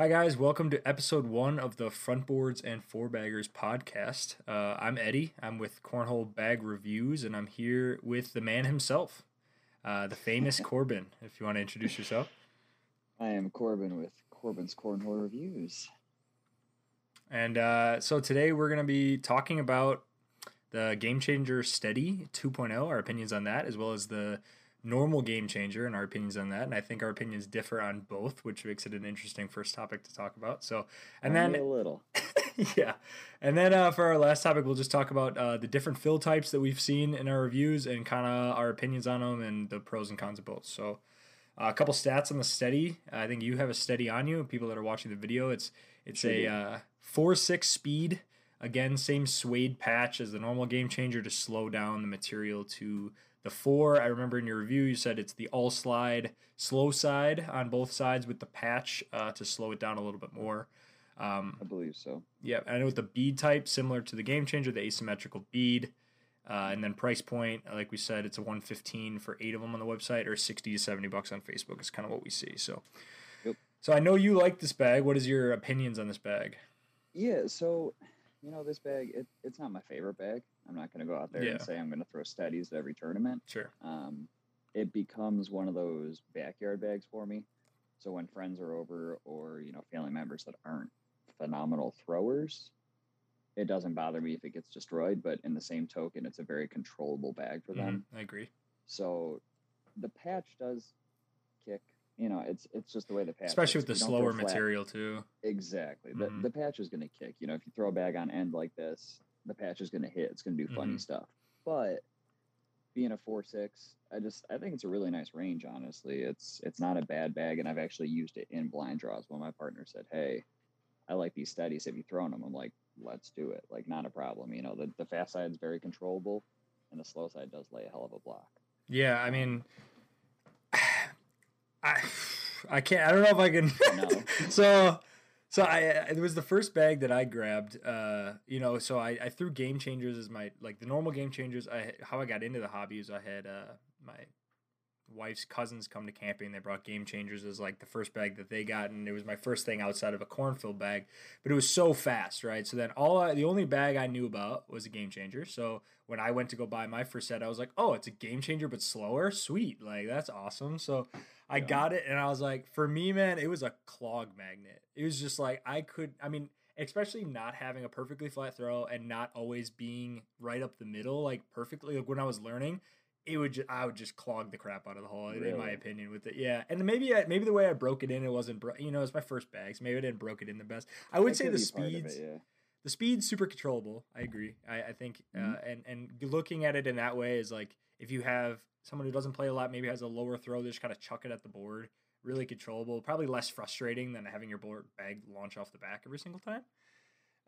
Hi, guys. Welcome to episode one of the Frontboards and Four Baggers podcast. Uh, I'm Eddie. I'm with Cornhole Bag Reviews, and I'm here with the man himself, uh, the famous Corbin. If you want to introduce yourself, I am Corbin with Corbin's Cornhole Reviews. And uh, so today we're going to be talking about the Game Changer Steady 2.0, our opinions on that, as well as the normal game changer and our opinions on that. And I think our opinions differ on both, which makes it an interesting first topic to talk about. So, and Only then a little. yeah, and then uh, for our last topic, we'll just talk about uh, the different fill types that we've seen in our reviews and kind of our opinions on them and the pros and cons of both. So. Uh, a couple stats on the steady. I think you have a steady on you. People that are watching the video, it's it's Sure a uh, four six speed. Again, same suede patch as the normal game changer to slow down the material to the four. I remember in your review you said it's the all slide slow side on both sides with the patch uh, to slow it down a little bit more. Um, I believe so. yeah, I know with the bead type, similar to the game changer, the asymmetrical bead. Uh, and then price point, like we said, it's a 115 for eight of them on the website, or 60 to 70 bucks on Facebook is kind of what we see. So, Yep. so I know you like this bag. What is your opinions on this bag? Yeah, so you know this bag, it, it's not my favorite bag. I'm not going to go out there Yeah. and say I'm going to throw steadies at every tournament. Sure. Um, it becomes one of those backyard bags for me. So when friends are over, or you know, family members that aren't phenomenal throwers, it doesn't bother me if it gets destroyed. But in the same token, it's a very controllable bag for them. Mhm, I agree. So the patch does kick. You know, it's it's just the way the patch. Especially is. with the You don't throw slower material, too. Exactly. The Mhm. the patch is going to kick. You know, if you throw a bag on end like this, the patch is going to hit. It's going to do funny Mhm. stuff. But being a four six, I just I think it's a really nice range. Honestly, it's it's not a bad bag, and I've actually used it in blind draws. When my partner said, "Hey, I like these steadies. Have you thrown them?" I'm like, "Let's do it. Like, not a problem." You know, the the fast side is very controllable, and the slow side does lay a hell of a block. Yeah, I mean, I, I can't, I don't know if I can. No. so, so I, it was the first bag that I grabbed. Uh, you know, so I, I threw game changers as my like the normal game changers. I how I got into the hobby is I had uh my wife's cousins come to camping. They brought game changers as like the first bag that they got, and it was my first thing outside of a cornfield bag. But it was so fast, right? So then all I, the only bag I knew about was a game changer. So when I went to go buy my first set, I was like, oh, it's a game changer but slower. Sweet, like that's awesome. So I Yeah. got it, and I was like, for me, man, it was a clog magnet. It was just like I could, I mean. Especially not having a perfectly flat throw and not always being right up the middle, like perfectly. Like when I was learning, it would ju- I would just clog the crap out of the hole in my opinion with it. Yeah, and maybe I, maybe the way I broke it in, it wasn't bro- you know it's my first bags. so maybe I didn't broke it in the best. I would That say the speeds it, yeah. the speed's super controllable. I agree. I, I think uh, Mhm. and and looking at it in that way is like if you have someone who doesn't play a lot, maybe has a lower throw, they just kind of chuck it at the board. Really controllable. Probably less frustrating than having your board bag launch off the back every single time.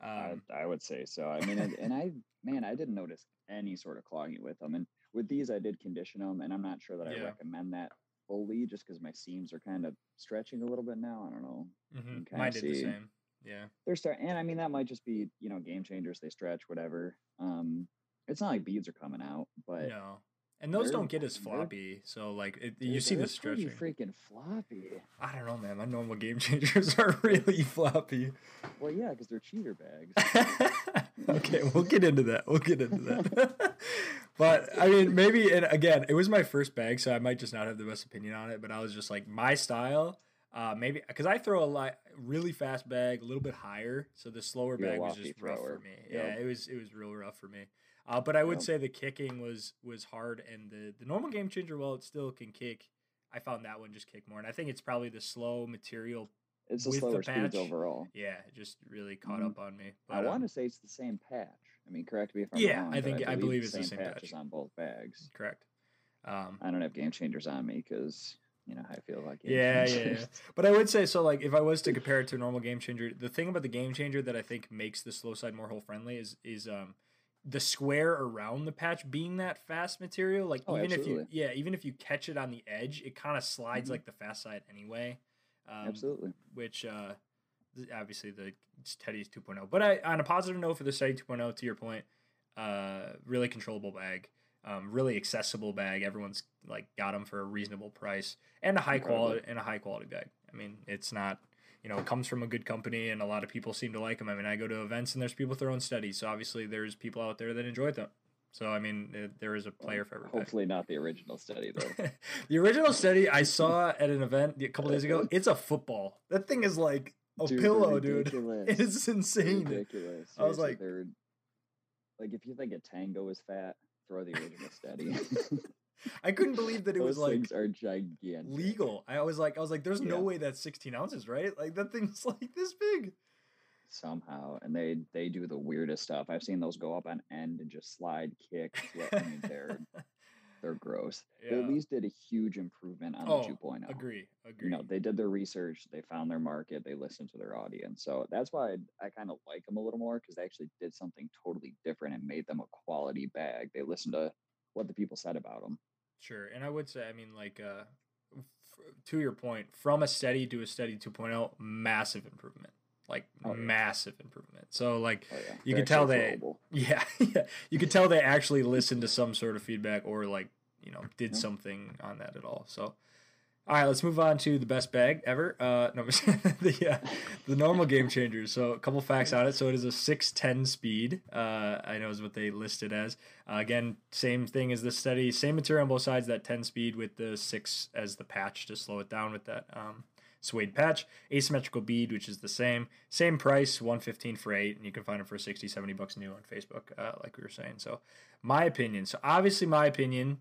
Um, I, I would say so. I mean, and I, man, I didn't notice any sort of clogging with them. And with these, I did condition them, and I'm not sure that I recommend that fully, just because my seams are kind of stretching a little bit now. I don't know. Mm-hmm. Mine did the same. Yeah. They're starting, and I mean that might just be you know game changers. They stretch, whatever. Um, it's not like beads are coming out, but no. And those don't get as floppy. So like it, dude, you see the stretching. freaking floppy. I don't know, man. My normal game changers are really floppy. Well, yeah, because they're cheater bags. okay, we'll get into that. We'll get into that. but I mean, maybe and again, it was my first bag, so I might just not have the best opinion on it. But I was just like my style. Uh, maybe because I throw a lot really fast bag, a little bit higher, so the slower You're bag was just rough for thrower. me. Yep. Yeah, it was it was real rough for me. Uh, but I would Yep. say the kicking was was hard, and the the normal game changer, while it still can kick, I found that one just kick more, and I think it's probably the slow material. It's the With the slower speeds patch, overall. Yeah, it just really caught Mhm. up on me. I But, um, want to say it's the same patch. I mean, correct me if I'm Yeah, wrong. Yeah, I think- I believe it's the same patches patch. on both bags. correct. Um, I don't have game changers on me because you know how I feel like. Yeah, yeah, yeah. But I would say so. Like, if I was to compare it to a normal game changer, the thing about the game changer that I think makes the slow side more hole friendly is is um the square around the patch being that fast material. Like, Oh, even if you yeah, even if you catch it on the edge, it kind of slides Mhm. like the fast side anyway. Um, Absolutely. Which uh, obviously the Steady's 2.0. But I, on a positive note for the Teddy 2.0, to your point, uh, really controllable bag. Um, really accessible bag. Everyone's like got them for a reasonable price and a high Incredible. quality and a high quality bag. I mean, it's not you know, comes from a good company and a lot of people seem to like them. I mean, I go to events and there's people throwing steadies. So obviously there's people out there that enjoy them. So I mean, it, there is a player for everybody. Hopefully not the original steady though. the original steady I saw at an event a couple days ago. It's a football. That thing is like a dude, pillow, dude. It's insane. Ridiculous. I was like, like if you think a tango is fat, throw the original steady. I couldn't believe that it Those was like things are gigantic. legal. I was like, I was like, there's no way that's 16 ounces, right? Like that thing's like this big. Somehow, and they they do the weirdest stuff. I've seen those go up on end and just slide kick. I mean, they're they're gross. Yeah. They at least did a huge improvement on oh, the 2.0. Agree, agree. You know, they did their research, they found their market, they listened to their audience. So that's why I, I kind of like them a little more because they actually did something totally different and made them a quality bag. They listened to what the people said about them. Sure, and I would say, I mean, like, uh, f- to your point, from a steady to a steady 2.0, massive improvement, like oh, yeah. massive improvement. So, like, oh, yeah. you can tell they, yeah, yeah, you can tell they actually listened to some sort of feedback or like, you know, did yeah. something on that at all. So, all right, let's move on to the best bag ever. Uh, no, the uh, the normal game changers. So a couple facts on it. So it is a six ten speed. Uh, I know is what they listed as. Uh, again, same thing as the steady. Same material on both sides. That ten speed with the six as the patch to slow it down with that um, suede patch. Asymmetrical bead, which is the same. Same price, one fifteen for eight, and you can find them for 60, 70 bucks new on Facebook, uh, like we were saying. So my opinion. So obviously my opinion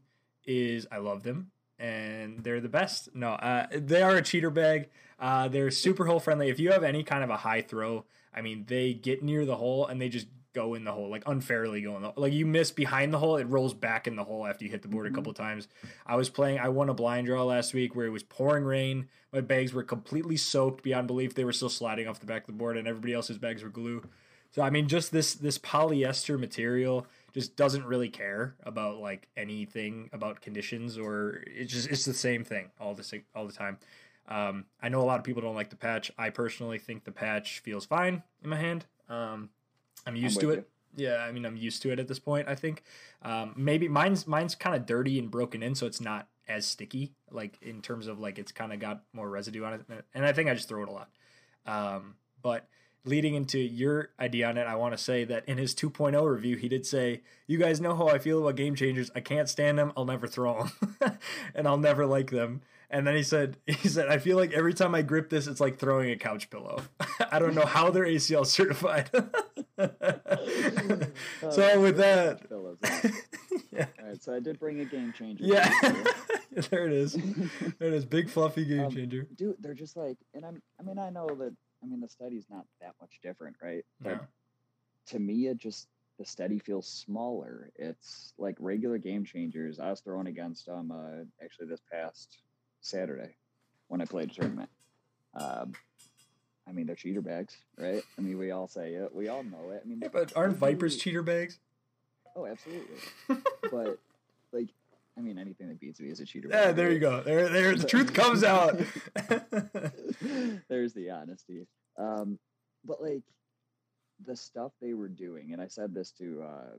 is I love them and they're the best. No, uh, they are a cheater bag. Uh, they're super hole friendly. If you have any kind of a high throw, I mean, they get near the hole and they just go in the hole, like unfairly go in the like you miss behind the hole, it rolls back in the hole after you hit the board mm-hmm. a couple times. I was playing, I won a blind draw last week where it was pouring rain. My bags were completely soaked beyond belief. They were still sliding off the back of the board, and everybody else's bags were glue. So I mean, just this this polyester material just doesn't really care about like anything about conditions or it's just it's the same thing all the all the time. Um, I know a lot of people don't like the patch. I personally think the patch feels fine in my hand. Um, I'm used I'm to it. You. Yeah, I mean I'm used to it at this point. I think um, maybe mine's mine's kind of dirty and broken in, so it's not as sticky. Like in terms of like it's kind of got more residue on it, and I think I just throw it a lot. Um, but leading into your idea on it, I want to say that in his 2.0 review, he did say, You guys know how I feel about game changers. I can't stand them. I'll never throw them, and I'll never like them. And then he said, he said, I feel like every time I grip this, it's like throwing a couch pillow. I don't know how they're ACL certified. so with that, yeah. All right, so I did bring a game changer. Yeah, there it is. There it is, big fluffy game um, changer. Dude, they're just like, and I'm, I mean, I know that I mean, the steady's not that much different, right? But yeah. to me, it just the steady feels smaller. It's like regular game changers. I was throwing against them uh, actually this past Saturday when I played a tournament. Um, I mean, they're cheater bags, right? I mean, we all say it. We all know it. I mean, yeah, but aren't Vipers cheater bags? Oh, absolutely. but like, I mean, anything that beats me is a cheater. Yeah, there you go. There, there. The truth comes out. There's the honesty. Um, but like the stuff they were doing, and I said this to uh,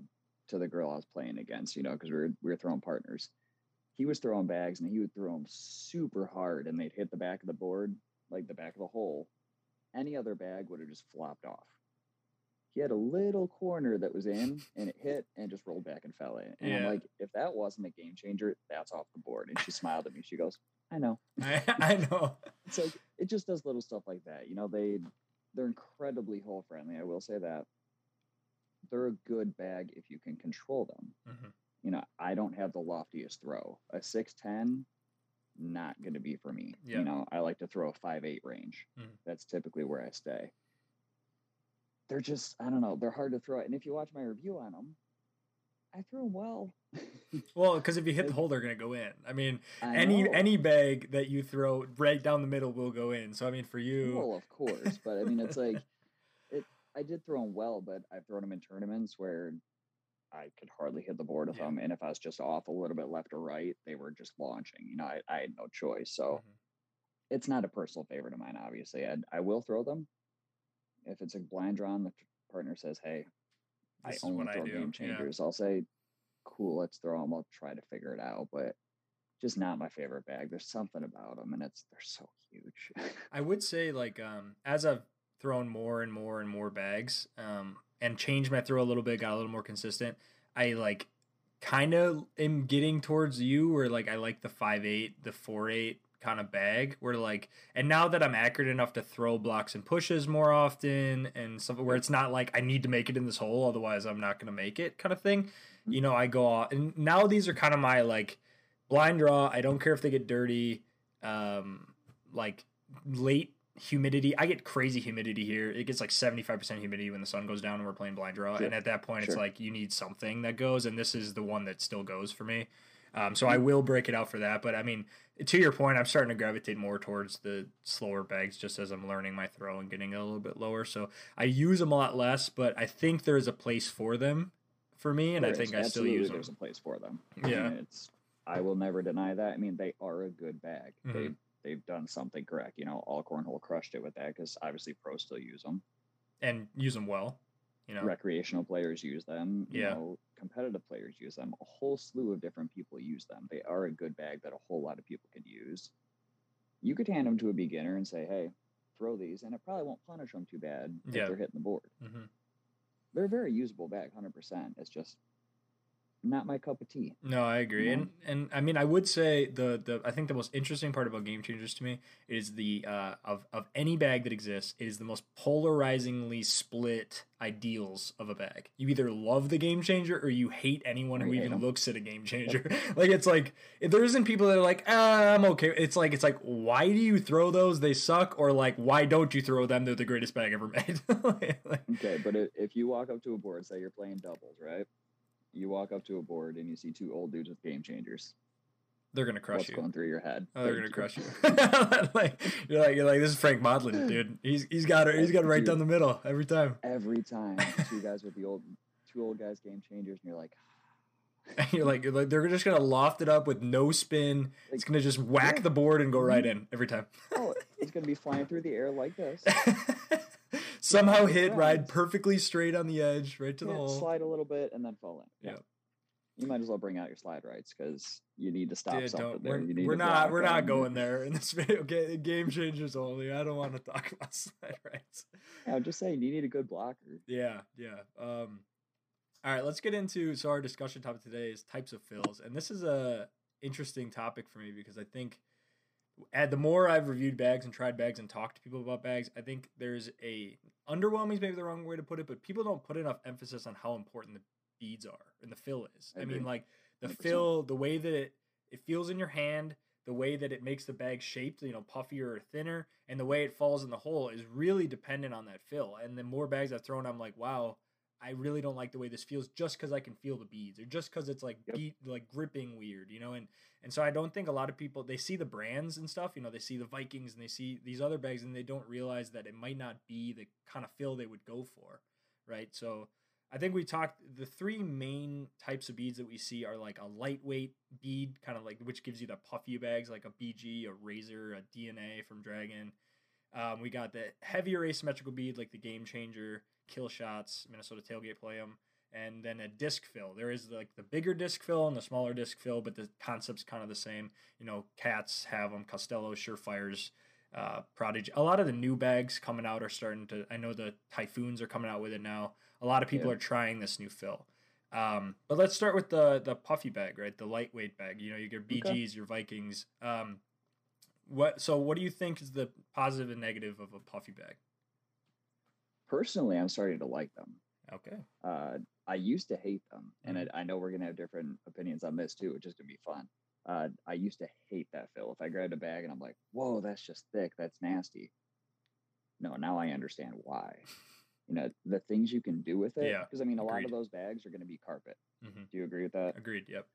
to the girl I was playing against, you know, because we were we were throwing partners. He was throwing bags, and he would throw them super hard, and they'd hit the back of the board, like the back of the hole. Any other bag would have just flopped off he had a little corner that was in and it hit and just rolled back and fell in. And yeah. I'm like, if that wasn't a game changer, that's off the board. And she smiled at me. She goes, I know. I, I know. so like it just does little stuff like that. You know, they they're incredibly hole friendly. I will say that. They're a good bag if you can control them. Mm-hmm. You know, I don't have the loftiest throw. A six ten, not going to be for me. You know, I like to throw a five eight range. Mm-hmm. That's typically where I stay they're just I don't know they're hard to throw. And if you watch my review on them, I threw them well. well, because if you hit the hole, they're gonna go in. I mean, I any know. any bag that you throw right down the middle will go in. So I mean, for you, well, of course, but I mean, it's like it. I did throw them well, but I've thrown them in tournaments where I could hardly hit the board with yeah. them, and if I was just off a little bit left or right, they were just launching. You know, I, I had no choice. So mm-hmm. it's not a personal favorite of mine. Obviously, I I will throw them, if it's a blind draw and the partner says, "Hey, this I only throw game changers," yeah. I'll say, "Cool, let's throw them. I'll try to figure it out." But just not my favorite bag. There's something about them, and it's they're so huge. I would say like um, as I've thrown more and more and more bags um, and changed my throw a little bit, got a little more consistent. I like kind of am getting towards you where like I like the five eight, the four eight kind of bag where like and now that I'm accurate enough to throw blocks and pushes more often and stuff where it's not like I need to make it in this hole otherwise I'm not gonna make it kind of thing. You know, I go off and now these are kind of my like blind draw. I don't care if they get dirty. Um like late humidity. I get crazy humidity here. It gets like 75% humidity when the sun goes down and we're playing blind draw. Sure. And at that point, it's like you need something that goes, and this is the one that still goes for me. Um, so I Mm-hmm. will break it out for that. But I mean, to your point, I'm starting to gravitate more towards the slower bags just as I'm learning my throw and getting a little bit lower. So I use them a lot less, but I think there's a place for them for me, and I think is. I still use them. There's a place for them. Yeah. And it's I will never deny that. I mean, they are a good bag. They Mhm. they've done something correct. You know, AllCornhole crushed it with that because obviously pros still use them. And use them well. You know, Recreational players use them. You Yeah. know, competitive players use them. A whole slew of different people use them. They are a good bag that a whole lot of people could use. You could hand them to a beginner and say, "Hey, throw these," and it probably won't punish them too bad if Yeah. they're hitting the board. hmm They're a very usable bag, hundred percent. It's just not my cup of tea. No, I agree, know? and and I mean, I would say the the I think the most interesting part about game changers to me is the uh, of of any bag that exists it is the most polarizingly split ideals of a bag. You either love the game changer or you hate anyone Or who you hate even looks at a game changer. like it's like if there isn't people that are like ah, I'm okay. It's like it's like why do you throw those? They suck, or like why don't you throw them? They're the greatest bag ever made. Like, Okay, but if you walk up to a board, say you're playing doubles, right? You walk up to a board and you see two old dudes with game changers. they're gonna crush What's you. going through your head? Oh, they're gonna crush you. like you're like you're like this is Frank Modlin, dude. He's he's got it. He's got it right Dude. down the middle every time. Every time, two guys with the old, two old guys game changers, and you're like, And you're like you're like they're just gonna loft it up with no spin. It's gonna just whack yeah. the board and go right in every time. oh, it's gonna be flying through the air like this. Somehow Yeah, hit right. ride perfectly straight on the edge, right to the hole. slide a little bit and then fall in. Yeah, You might as well bring out your slide rights because you need to stop Dude, something we're we're not we're not going there in this video. Okay, game changers only. I don't want to talk about slide rights. Yeah, I'm just saying you need a good blocker. Yeah, yeah. Um, all right, let's get into so our discussion topic today is types of fills, and this is a interesting topic for me because I think the more I've reviewed bags and tried bags and talked to people about bags, I think there's a underwhelming is maybe the wrong way to put it, but people don't put enough emphasis on how important the beads are and the fill is. I I, mean, like the 100%. fill, the way that it it feels in your hand, the way that it makes the bag shaped, you know, puffier or thinner, and the way it falls in the hole is really dependent on that fill. And the more bags I've thrown, I'm like, wow, I really don't like the way this feels just because I can feel the beads or just because it's like Yep. beat like gripping weird, you know. And and so I don't think a lot of people they see the brands and stuff, you know, they see the Vikings and they see these other bags and they don't realize that it might not be the kind of fill they would go for, right? So I think we talked the three main types of beads that we see are like a lightweight bead, kind of like which gives you the puffy bags like a BG, a Razor, a DNA from Dragon. Um, we got the heavier asymmetrical bead like the Game Changer, Kill Shots, Minnesota Tailgate play them, and then a disc fill. There is like the bigger disc fill and the smaller disc fill, but the concept's kind of the same. You know, Cats have them, Costello, Surefires, uh, Prodigy. A lot of the new bags coming out are starting to. I know the Typhoons are coming out with it now. A lot of people Yeah. are trying this new fill. Um, but let's start with the the puffy bag, right? The lightweight bag. You know, your BGs, your Vikings. Um, what? So, what do you think is the positive and negative of a puffy bag? Personally, I'm starting to like them. Okay. Uh, I used to hate them, and Mm-hmm. I, I know we're gonna have different opinions on this too, which is gonna be fun. Uh, I used to hate that fill. If I grabbed a bag and I'm like, "Whoa, that's just thick. That's nasty." No, now I understand why. You know the things you can do with it. Yeah, Because I mean, a lot of those bags are going to be carpet. hmm Do you agree with that? Agreed. Yep.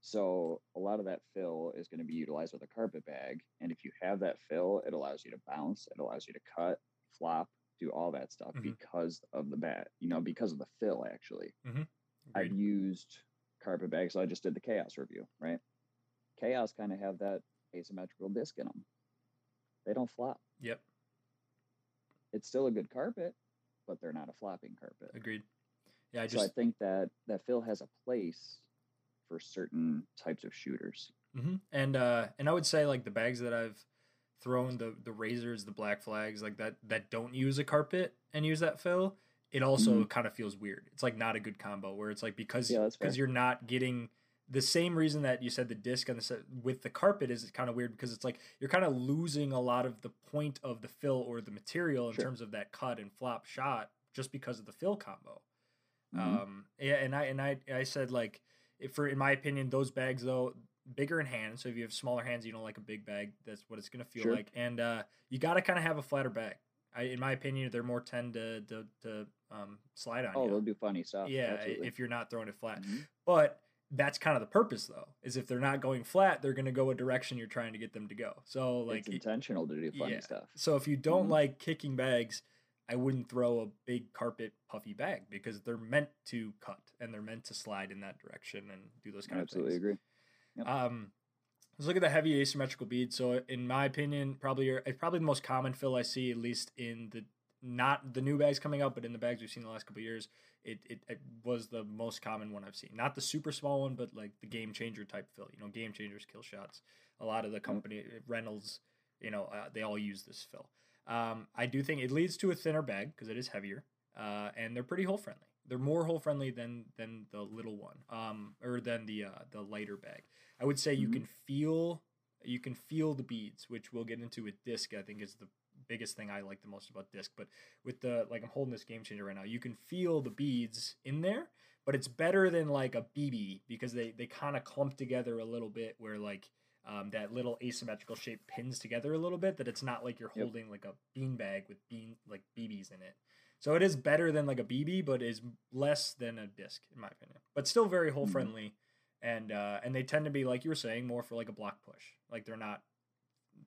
So a lot of that fill is going to be utilized with a carpet bag, and if you have that fill, it allows you to bounce, it allows you to cut, flop, do all that stuff Mhm. because of the bat. You know, because of the fill. Actually, I've used carpet bags. So I just did the chaos review, right? Chaos kind of have that asymmetrical disc in them. They don't flop. Yep. It's still a good carpet, but they're not a flopping carpet. Agreed. Yeah, I so I think that that fill has a place for certain types of shooters. hmm And uh, and I would say like the bags that I've thrown the the razors, the black flags, like that that don't use a carpet and use that fill. It also kind of feels weird. It's like not a good combo where it's like because because fair. you're not getting the same reason that you said the disc on the set with the carpet is kind of weird because it's like you're kind of losing a lot of the point of the fill or the material in Sure. terms of that cut and flop shot just because of the fill combo. Mhm. Um, yeah, and I and I I said like for in my opinion those bags though bigger in hand. So if you have smaller hands, you don't like a big bag. That's what it's gonna feel Sure. like. And uh, you got to kind of have a flatter bag. I, in my opinion, they're more tend to to, to um, slide on oh, you. they'll do funny stuff. yeah, absolutely. if you're not throwing it flat. Mhm. But that's kind of the purpose though. Is if they're not going flat, they're gonna go a direction you're trying to get them to go. So like it's intentional to do funny yeah. stuff. so if you don't Mhm. like kicking bags, I wouldn't throw a big carpet puffy bag because they're meant to cut and they're meant to slide in that direction and do those I kind absolutely of things. Absolutely agree. Yep. Um, let's look at the heavy asymmetrical bead. So in my opinion, probably your- it's probably the most common fill I see, at least in the not the new bags coming out, but in the bags we've seen the last couple of years. It, it it was the most common one I've seen. Not the super small one, but like the game changer type fill. You know, game changers, kill shots. A lot of the company Reynolds, you know, uh, they all use this fill. Um, I do think it leads to a thinner bag because it is heavier, uh, and they're pretty hole friendly. They're more hole friendly than than the little one, um, or than the uh, the lighter bag. I would say you Mhm. can feel you can feel the beads, which we'll get into with disc. I think is the biggest thing I like the most about disc. But with the like, I'm holding this game changer right now. You can feel the beads in there, but it's better than like a BB because they they kind of clump together a little bit, where like um, that little asymmetrical shape pins together a little bit. That it's not like you're Yep. holding like a bean bag with bean like BBs in it. So it is better than like a BB, but is less than a disc in my opinion. But still very hole Mhm. friendly, and uh, and they tend to be like you were saying more for like a block push. Like they're not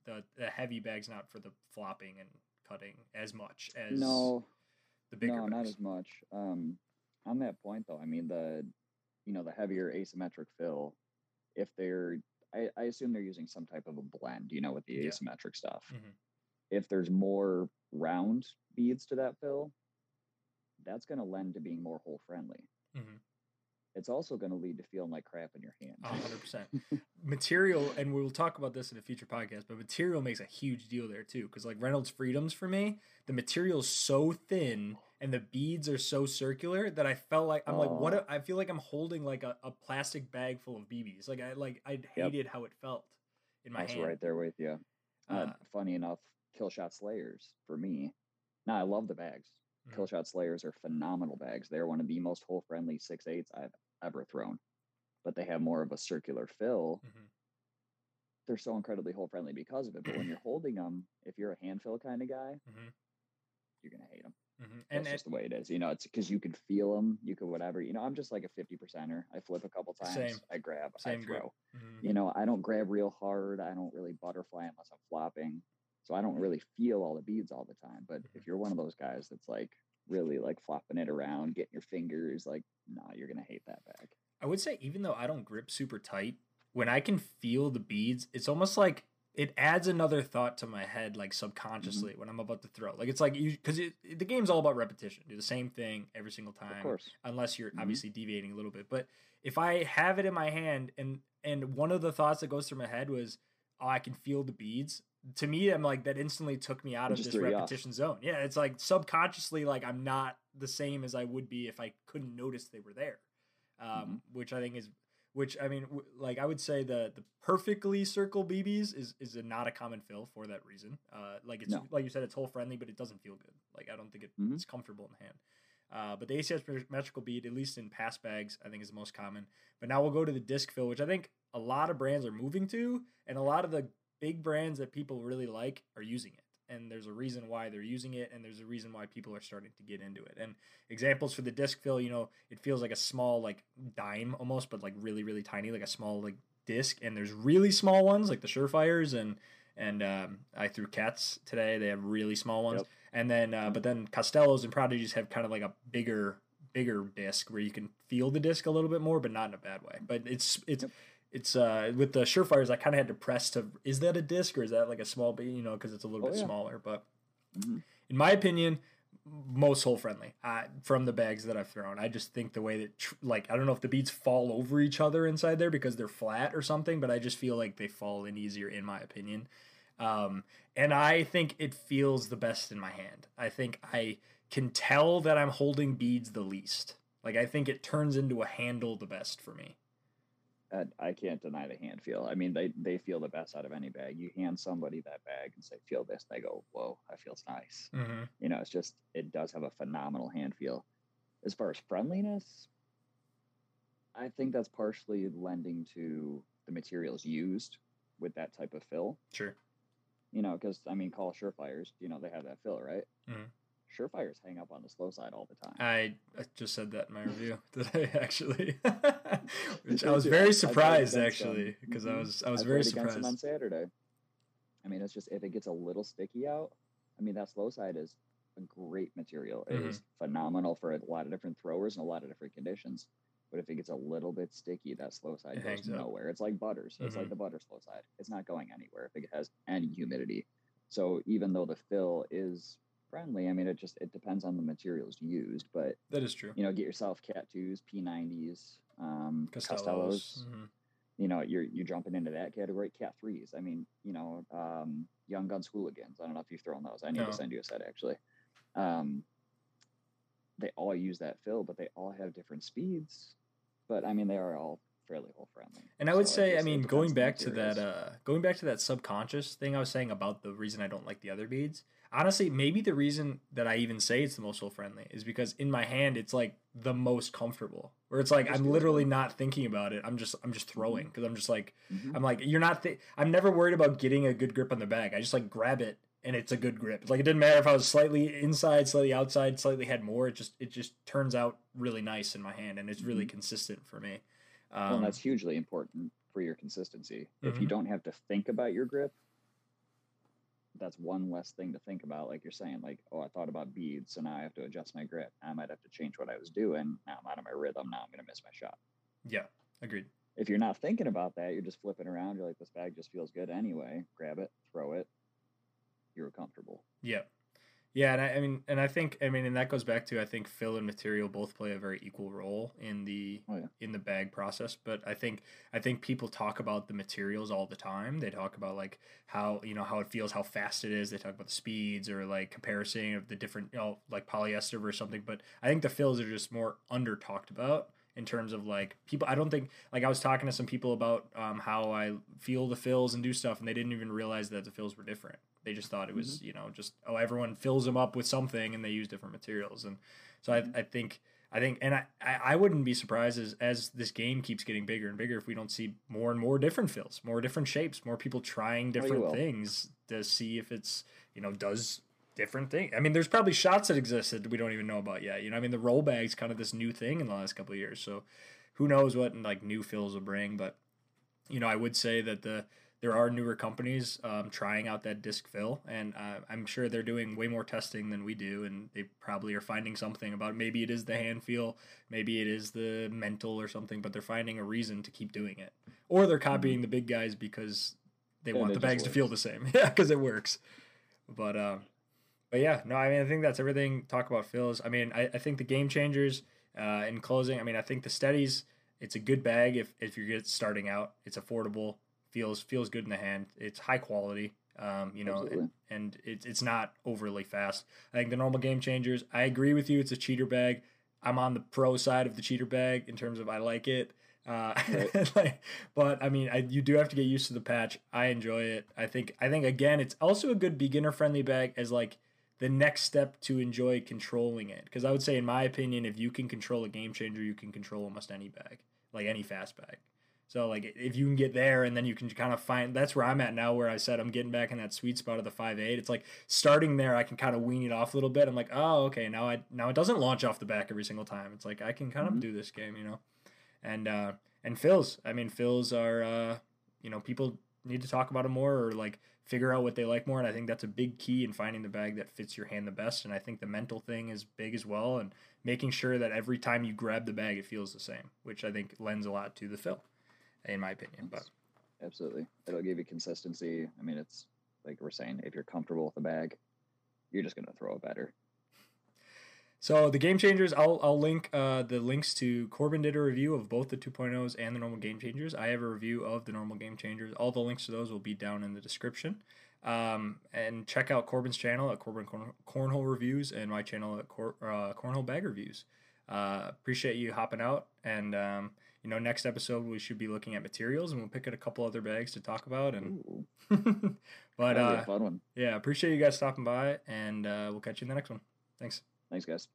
the the heavy bags not for the flopping and cutting as much as No, the bigger no, not bags. as much. Um, on that point though, I mean the, you know, the heavier asymmetric fill, if they're, I, I assume they're using some type of a blend, you know, with the Yeah. asymmetric stuff. Mhm. If there's more round beads to that fill, that's going to lend to being more hole friendly. Mhm. It's also going to lead to feeling like crap in your hand. A hundred percent. Material, and we'll talk about this in a future podcast, but material makes a huge deal there too. Because like Reynolds Freedoms for me, the material is so thin and the beads are so circular that I felt like I'm like what a- I feel like I'm holding like a, a plastic bag full of BBs. Like I like I Yep. hated how it felt in my hand. right there with you. Uh, Uh, funny enough, kill shot slayers for me. Now I love the bags. Mhm. Kill shot slayers are phenomenal bags. They're one of the most hole friendly six eights I've ever thrown. But they have more of a circular fill. Mhm. They're so incredibly hole friendly because of it. But when you're holding them, if you're a hand fill kind of guy, Mhm. you're gonna hate them. Mhm. That's And, and just the way it is. You know, it's because you can feel them. You could whatever. You know, I'm just like a 50 percenter. I flip a couple times. Same. I grab. Same I throw. mhm. You know, I don't grab real hard. I don't really butterfly unless I'm flopping. So I don't really feel all the beads all the time. But Mhm. if you're one of those guys that's like really like flopping it around, getting your fingers like, nah, you're gonna hate that bag. I would say even though I don't grip super tight, when I can feel the beads, it's almost like it adds another thought to my head, like subconsciously when I'm about to throw. Like it's like you because the game's all about repetition. Do the same thing every single time, Of course. unless you're Mhm. obviously deviating a little bit. But if I have it in my hand and and one of the thoughts that goes through my head was, oh, I can feel the beads. To me, I'm like that instantly took me out of this off. repetition zone. Yeah, it's like subconsciously, like I'm not the same as I would be if I couldn't notice they were there. Um, Mm-hmm. which I think is, which I mean, w- like I would say the the perfectly circle BBs is is a, not a common fill for that reason. Uh, like it's No. like you said, it's hole friendly, but it doesn't feel good. Like I don't think it, Mhm. it's comfortable in the hand. Uh, but the asymmetrical bead, at least in pass bags, I think is the most common. But now we'll go to the disc fill, which I think a lot of brands are moving to, and a lot of the big brands that people really like are using it. And there's a reason why they're using it, and there's a reason why people are starting to get into it. And examples for the disc fill, you know, it feels like a small like dime almost, but like really really tiny, like a small like disc. And there's really small ones like the Surefires and and um, I threw Cats today. They have really small ones. Yep. And then uh, but then Costellos and Prodigies have kind of like a bigger bigger disc where you can feel the disc a little bit more, but not in a bad way. But it's it's. Yep. It's uh with the surefires. I kind of had to press to. Is that a disc or is that like a small? Bead, you know, because it's a little Oh, bit yeah. smaller. But Mhm. in my opinion, most hole friendly uh, from the bags that I've thrown. I just think the way that tr- like I don't know if the beads fall over each other inside there because they're flat or something, but I just feel like they fall in easier in my opinion. Um, and I think it feels the best in my hand. I think I can tell that I'm holding beads the least. Like I think it turns into a handle the best for me. I, I can't deny the hand feel. I mean, they they feel the best out of any bag. You hand somebody that bag and say, "Feel this," they go, "Whoa, that feels nice." Mm-hmm. You know, it's just it does have a phenomenal hand feel. As far as friendliness, I think that's partially lending to the materials used with that type of fill. Sure. You know, because I mean, call Surefires. You know, they have that fill, right? Mhm. Surefires hang up on the slow side all the time. I, I just said that in my review today, actually, which I was very surprised actually because I Mhm. was I was I very surprised on. Saturday. I mean, it's just if it gets a little sticky out. I mean, that slow side is a great material. It Mm-hmm. is phenomenal for a lot of different throwers and a lot of different conditions. But if it gets a little bit sticky, that slow side It goes hangs up. nowhere. It's like butters. It's Mhm. like the butter slow side. It's not going anywhere if it has any humidity. So even though the fill is friendly, I mean, it just it depends on the materials used. But That is true. you know, get yourself Cat twos, P nineties, um, Costellos. Costellos mhm. you know, you're you're jumping into that category. Cat threes. I mean, you know, um, Young Guns Hooligans. I don't know if you've thrown those. I need No. to send you a set actually. Um, they all use that fill, but they all have different speeds. But I mean, they are all fairly hole friendly. And I would So say, I mean, going back to that, uh, going back to that subconscious thing I was saying about the reason I don't like the other beads. Honestly, maybe the reason that I even say it's the most hole friendly is because in my hand it's like the most comfortable. Where it's like I'm literally not thinking about it. I'm just I'm just throwing because I'm just like Mhm. I'm like you're not. Th- I'm never worried about getting a good grip on the bag. I just like grab it and it's a good grip. Like it didn't matter if I was slightly inside, slightly outside, slightly had more. It just it just turns out really nice in my hand and it's really consistent for me. Um, Mm-hmm. well, and that's hugely important for your consistency. If you Mhm. don't have to think about your grip, that's one less thing to think about. Like you're saying, like, oh, I thought about beads, so now I have to adjust my grip. I might have to change what I was doing. Now I'm out of my rhythm. Now I'm going to miss my shot. yeah, agreed. If you're not thinking about that, you're just flipping around. You're like, this bag just feels good anyway. Grab it, throw it. You're comfortable. Yeah. Yeah, and I, I mean, and I think, I mean, and that goes back to I think fill and material both play a very equal role in the Oh, yeah. in the bag process. But I think I think people talk about the materials all the time. They talk about like how you know how it feels, how fast it is. They talk about the speeds or like comparison of the different, you know, like polyester versus something. But I think the fills are just more under talked about in terms of like people. I don't think like I was talking to some people about um, how I feel the fills and do stuff, and they didn't even realize that the fills were different. They just thought it was, you know, just oh, everyone fills them up with something, and they use different materials, and so I, I think I think, and I, I wouldn't be surprised as as this game keeps getting bigger and bigger if we don't see more and more different fills, more different shapes, more people trying Oh, different will. things to see if it's you know does different thing. I mean, there's probably shots that exist that we don't even know about yet. You know, I mean, the roll bag's kind of this new thing in the last couple of years, so who knows what like new fills will bring, but you know, I would say that the there are newer companies um, trying out that disc fill, and uh, I'm sure they're doing way more testing than we do, and they probably are finding something about maybe it is the hand feel, maybe it is the mental or something, but they're finding a reason to keep doing it, or they're copying the big guys because they And want the bags to feel the same, yeah, because it works. But um, but yeah, no, I mean, I think that's everything. Talk about fills. I mean, I, I think the game changers. Uh, in closing, I mean, I think the steadies. It's a good bag if if you're just starting out. It's affordable, feels feels good in the hand. It's high quality. Um, you know, and, and it's it's not overly fast. I think the normal game changers. I agree with you. It's a cheater bag. I'm on the pro side of the cheater bag in terms of I like it. Uh, Right. like, but I mean, I, you do have to get used to the patch. I enjoy it. I think. I think again, it's also a good beginner friendly bag as like the next step to enjoy controlling it. Because I would say, in my opinion, if you can control a game changer, you can control almost any bag, like any fast bag. So like if you can get there and then you can kind of find that's where I'm at now where I said I'm getting back in that sweet spot of the five eight. It's like starting there I can kind of wean it off a little bit. I'm like, "Oh, okay, now I now it doesn't launch off the back every single time." It's like I can kind Mhm. of do this game, you know. And uh and fills, I mean fills are uh you know, people need to talk about them more or like figure out what they like more and I think that's a big key in finding the bag that fits your hand the best and I think the mental thing is big as well and making sure that every time you grab the bag it feels the same, which I think lends a lot to the fill in my opinion. But Absolutely. It'll give you consistency. I mean, it's like we're saying, if you're comfortable with the bag, you're just going to throw it better. So the game changers, I'll I'll link uh, the links to Corbin did a review of both the 2.0s and the normal game changers. I have a review of the normal game changers. All the links to those will be down in the description. Um, and check out Corbin's channel at Corbin Corn- Cornhole Reviews and my channel at Cor- uh, Cornhole Bag Reviews. Uh, appreciate you hopping out. And um, you know, next episode we should be looking at materials, and we'll pick at a couple other bags to talk about. And but uh, a fun one. yeah, appreciate you guys stopping by, and uh, we'll catch you in the next one. Thanks. Thanks, guys.